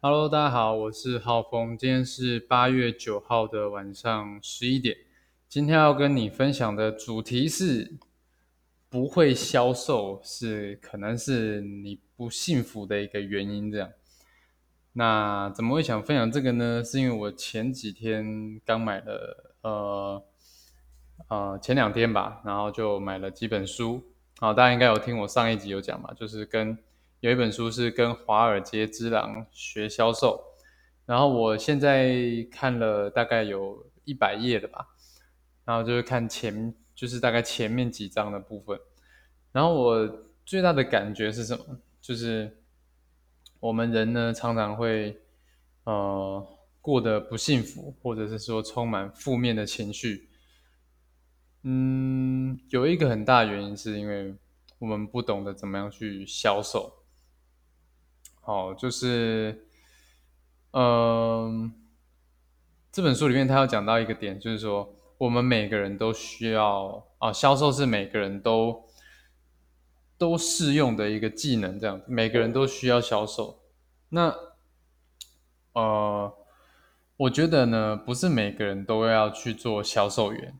Hello，大家好，我是浩峰，今天是八月九号的晚上十一点。今天要跟你分享的主题是不会销售是可能是你不幸福的一个原因。这样，那怎么会想分享这个呢？是因为我前几天刚买了，呃呃，前两天吧，然后就买了几本书。好，大家应该有听我上一集有讲嘛，就是跟。有一本书是跟华尔街之狼学销售，然后我现在看了大概有一百页了吧，然后就是看前就是大概前面几章的部分，然后我最大的感觉是什么？就是我们人呢常常会呃过得不幸福，或者是说充满负面的情绪。嗯，有一个很大原因是因为我们不懂得怎么样去销售。哦，就是，嗯，这本书里面他要讲到一个点，就是说我们每个人都需要啊，销售是每个人都都适用的一个技能，这样每个人都需要销售。那，呃，我觉得呢，不是每个人都要去做销售员，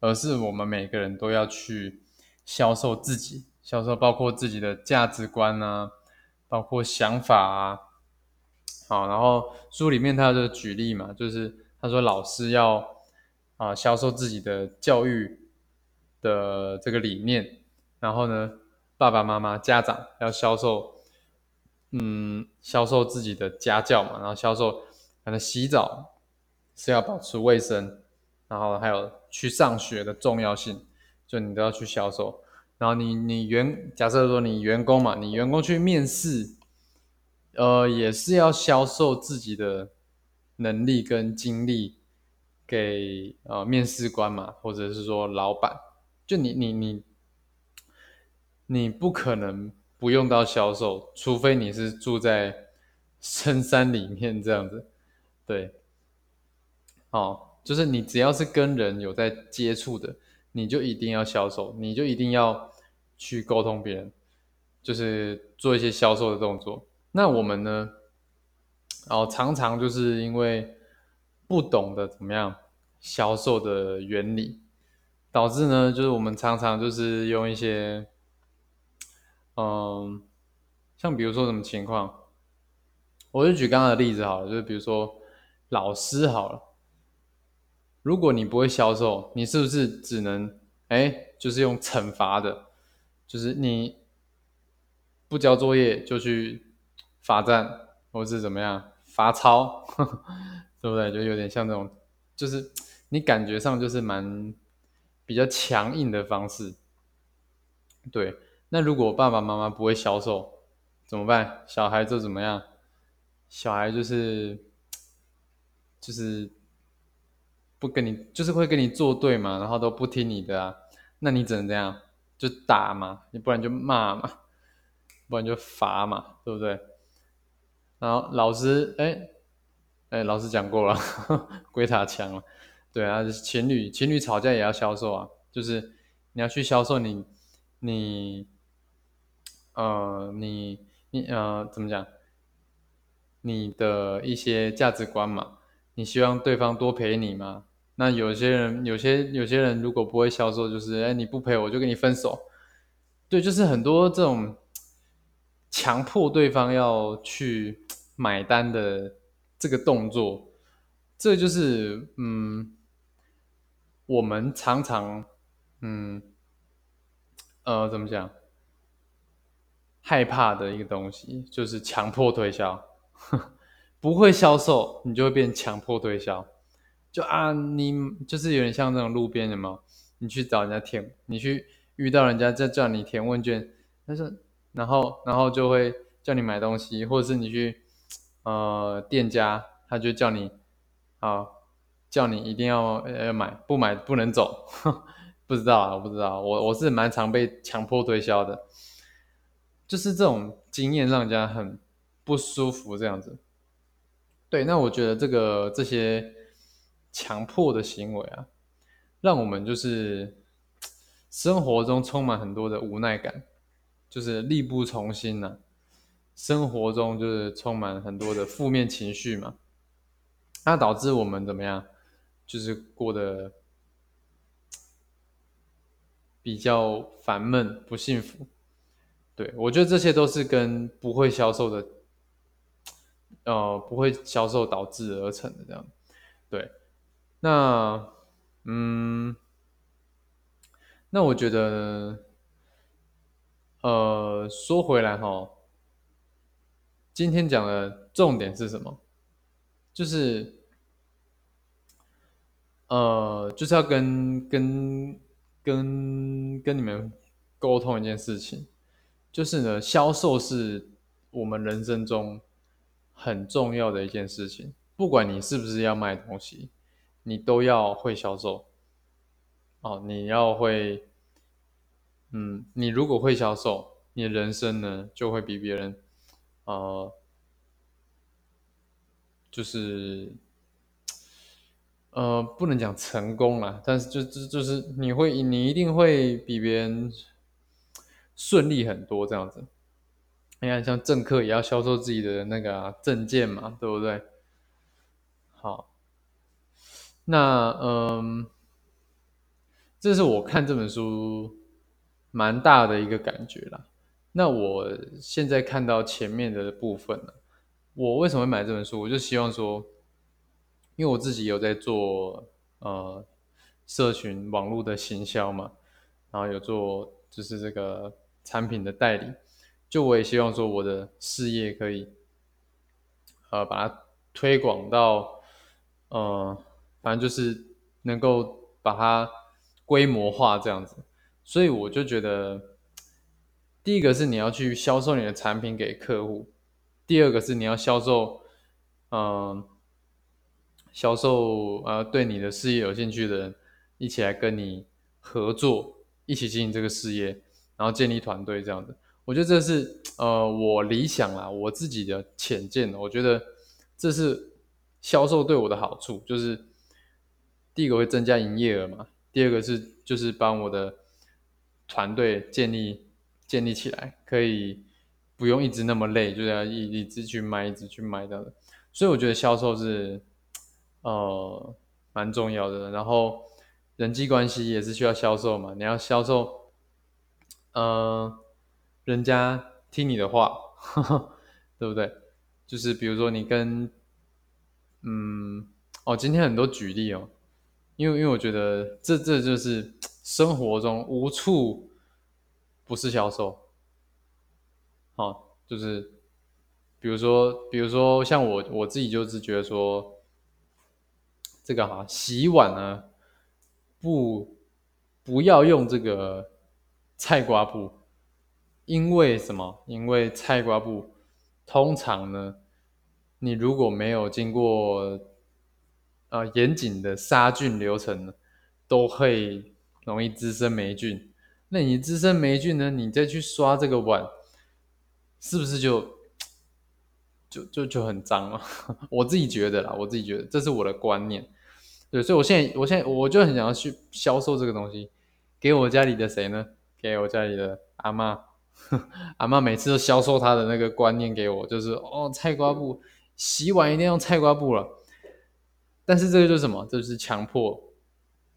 而是我们每个人都要去销售自己，销售包括自己的价值观啊。包括想法啊，好，然后书里面他就举例嘛，就是他说老师要啊销售自己的教育的这个理念，然后呢，爸爸妈妈家长要销售，嗯，销售自己的家教嘛，然后销售可能洗澡是要保持卫生，然后还有去上学的重要性，就你都要去销售。然后你你员假设说你员工嘛，你员工去面试，呃，也是要销售自己的能力跟经历给呃面试官嘛，或者是说老板，就你你你你不可能不用到销售，除非你是住在深山里面这样子，对，哦，就是你只要是跟人有在接触的，你就一定要销售，你就一定要。去沟通别人，就是做一些销售的动作。那我们呢？哦常常就是因为不懂得怎么样销售的原理，导致呢，就是我们常常就是用一些，嗯，像比如说什么情况，我就举刚刚的例子好了，就是比如说老师好了，如果你不会销售，你是不是只能哎，就是用惩罚的？就是你不交作业就去罚站，或是怎么样罚抄，对不对？就有点像那种，就是你感觉上就是蛮比较强硬的方式。对，那如果爸爸妈妈不会销售怎么办？小孩就怎么样？小孩就是就是不跟你，就是会跟你作对嘛，然后都不听你的啊，那你只能这样。就打嘛，你不然就骂嘛，不然就罚嘛，对不对？然后老师，哎哎，老师讲过了，鬼打墙了，对啊，情侣情侣吵架也要销售啊，就是你要去销售你你呃你你呃怎么讲？你的一些价值观嘛，你希望对方多陪你嘛？那有些人，有些有些人如果不会销售，就是哎，你不陪我就跟你分手。对，就是很多这种强迫对方要去买单的这个动作，这就是嗯，我们常常嗯呃怎么讲，害怕的一个东西，就是强迫推销。不会销售，你就会变强迫推销。就啊，你就是有点像那种路边的嘛，你去找人家填，你去遇到人家在叫你填问卷，但是然后然后就会叫你买东西，或者是你去呃店家，他就叫你啊，叫你一定要要买，不买不能走，不知道啊，我不知道，我我是蛮常被强迫推销的，就是这种经验让人家很不舒服这样子。对，那我觉得这个这些。强迫的行为啊，让我们就是生活中充满很多的无奈感，就是力不从心呐。生活中就是充满很多的负面情绪嘛，那导致我们怎么样，就是过得比较烦闷、不幸福。对我觉得这些都是跟不会销售的，呃，不会销售导致而成的这样。对，那嗯，那我觉得，呃，说回来哈。今天讲的重点是什么？就是，呃，就是要跟跟跟跟你们沟通一件事情，就是呢，销售是我们人生中很重要的一件事情。不管你是不是要卖东西，你都要会销售。哦，你要会，嗯，你如果会销售，你的人生呢就会比别人。呃，就是，呃，不能讲成功了，但是就就就是你会，你一定会比别人顺利很多这样子。你看，像政客也要销售自己的那个证件嘛，对不对？那嗯，这是我看这本书蛮大的一个感觉啦。那我现在看到前面的部分呢，我为什么会买这本书？我就希望说，因为我自己有在做呃社群网络的行销嘛，然后有做就是这个产品的代理，就我也希望说我的事业可以呃把它推广到呃反正就是能够把它规模化这样子，所以我就觉得。第一个是你要去销售你的产品给客户，第二个是你要销售，嗯，销售呃对你的事业有兴趣的人一起来跟你合作，一起经营这个事业，然后建立团队这样子。我觉得这是呃我理想啦，我自己的浅见，我觉得这是销售对我的好处，就是第一个会增加营业额嘛，第二个是就是帮我的团队建立。建立起来可以不用一直那么累，就是要一一直去卖，一直去卖的。所以我觉得销售是呃蛮重要的。然后人际关系也是需要销售嘛，你要销售，呃，人家听你的话，对不对？就是比如说你跟，嗯，哦，今天很多举例哦，因为因为我觉得这这就是 生活中无处。不是销售，好，就是比如说，比如说像我我自己就是觉得说，这个哈洗碗呢，不不要用这个菜瓜布，因为什么？因为菜瓜布通常呢，你如果没有经过呃严谨的杀菌流程呢，都会容易滋生霉菌。那你滋生霉菌呢？你再去刷这个碗，是不是就就就就很脏了？我自己觉得啦，我自己觉得这是我的观念。对，所以我现在我现在我就很想要去销售这个东西，给我家里的谁呢？给我家里的阿妈，阿妈每次都销售她的那个观念给我，就是哦，菜瓜布洗碗一定要用菜瓜布了。但是这个就是什么？这就是强迫，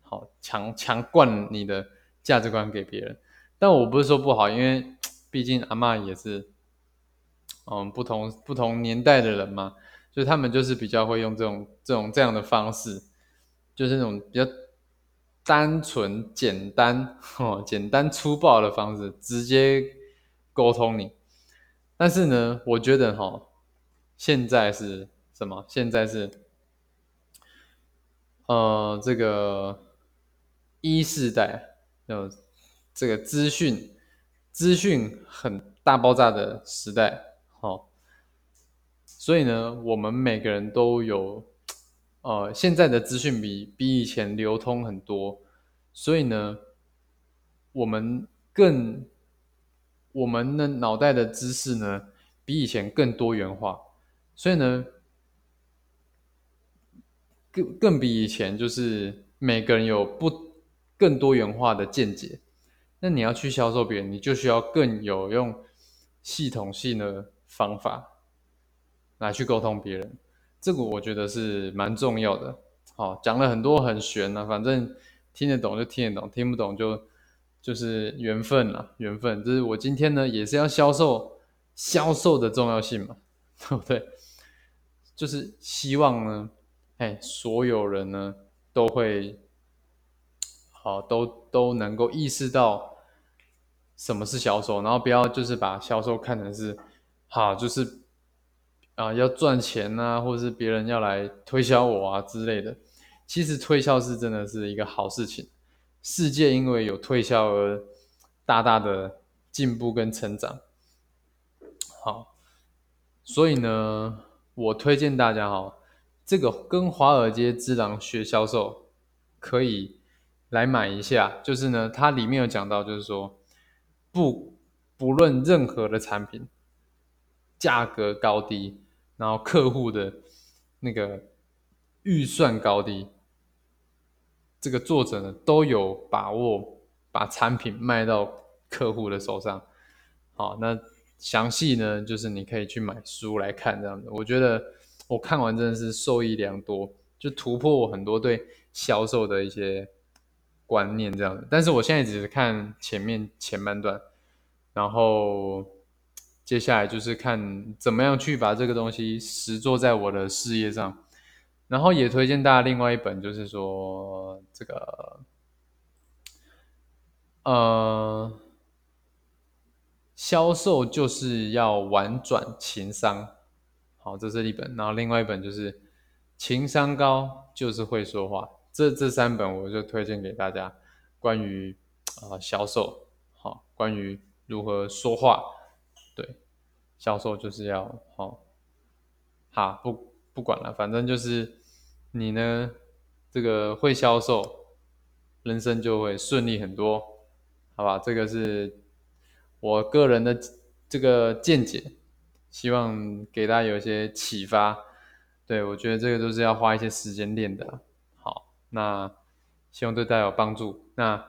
好强强灌你的。价值观给别人，但我不是说不好，因为 毕竟阿妈也是，嗯，不同不同年代的人嘛，所以他们就是比较会用这种这种这样的方式，就是那种比较单纯、简单、哦简单粗暴的方式，直接沟通你。但是呢，我觉得哈，现在是什么？现在是，呃，这个一世代。有这个资讯，资讯很大爆炸的时代，好，所以呢，我们每个人都有，呃，现在的资讯比比以前流通很多，所以呢，我们更，我们的脑袋的知识呢，比以前更多元化，所以呢，更更比以前就是每个人有不。更多元化的见解，那你要去销售别人，你就需要更有用系统性的方法来去沟通别人，这个我觉得是蛮重要的。好，讲了很多很玄啊，反正听得懂就听得懂，听不懂就就是缘分啦，缘分。就是我今天呢也是要销售销售的重要性嘛，对不对？就是希望呢，哎，所有人呢都会好，都都能够意识到什么是销售，然后不要就是把销售看成是好，就是啊要赚钱呐，或者是别人要来推销我啊之类的。其实推销是真的是一个好事情，世界因为有推销而大大的进步跟成长。好，所以呢。我推荐大家哈，这个跟华尔街之狼学销售，可以来买一下。就是呢，它里面有讲到，就是说，不不论任何的产品，价格高低，然后客户的那个预算高低，这个作者呢都有把握把产品卖到客户的手上。好，那。详细呢，就是你可以去买书来看这样子。我觉得我看完真的是受益良多，就突破我很多对销售的一些观念这样子。但是我现在只是看前面前半段，然后接下来就是看怎么样去把这个东西实做在我的事业上。然后也推荐大家另外一本，就是说这个，呃。销售就是要婉转情商，好，这是一本。然后另外一本就是情商高就是会说话。这这三本我就推荐给大家，关于啊销售，好，关于如何说话，对，销售就是要好，好不不管了，反正就是你呢这个会销售，人生就会顺利很多，好吧？这个是。我个人的这个见解，希望给大家有一些启发。对我觉得这个都是要花一些时间练的。好，那希望对大家有帮助。那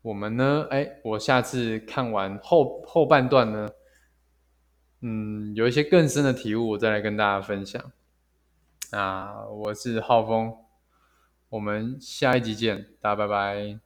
我们呢？哎，我下次看完后后半段呢，嗯，有一些更深的体悟，我再来跟大家分享。啊，我是浩峰，我们下一集见，大家拜拜。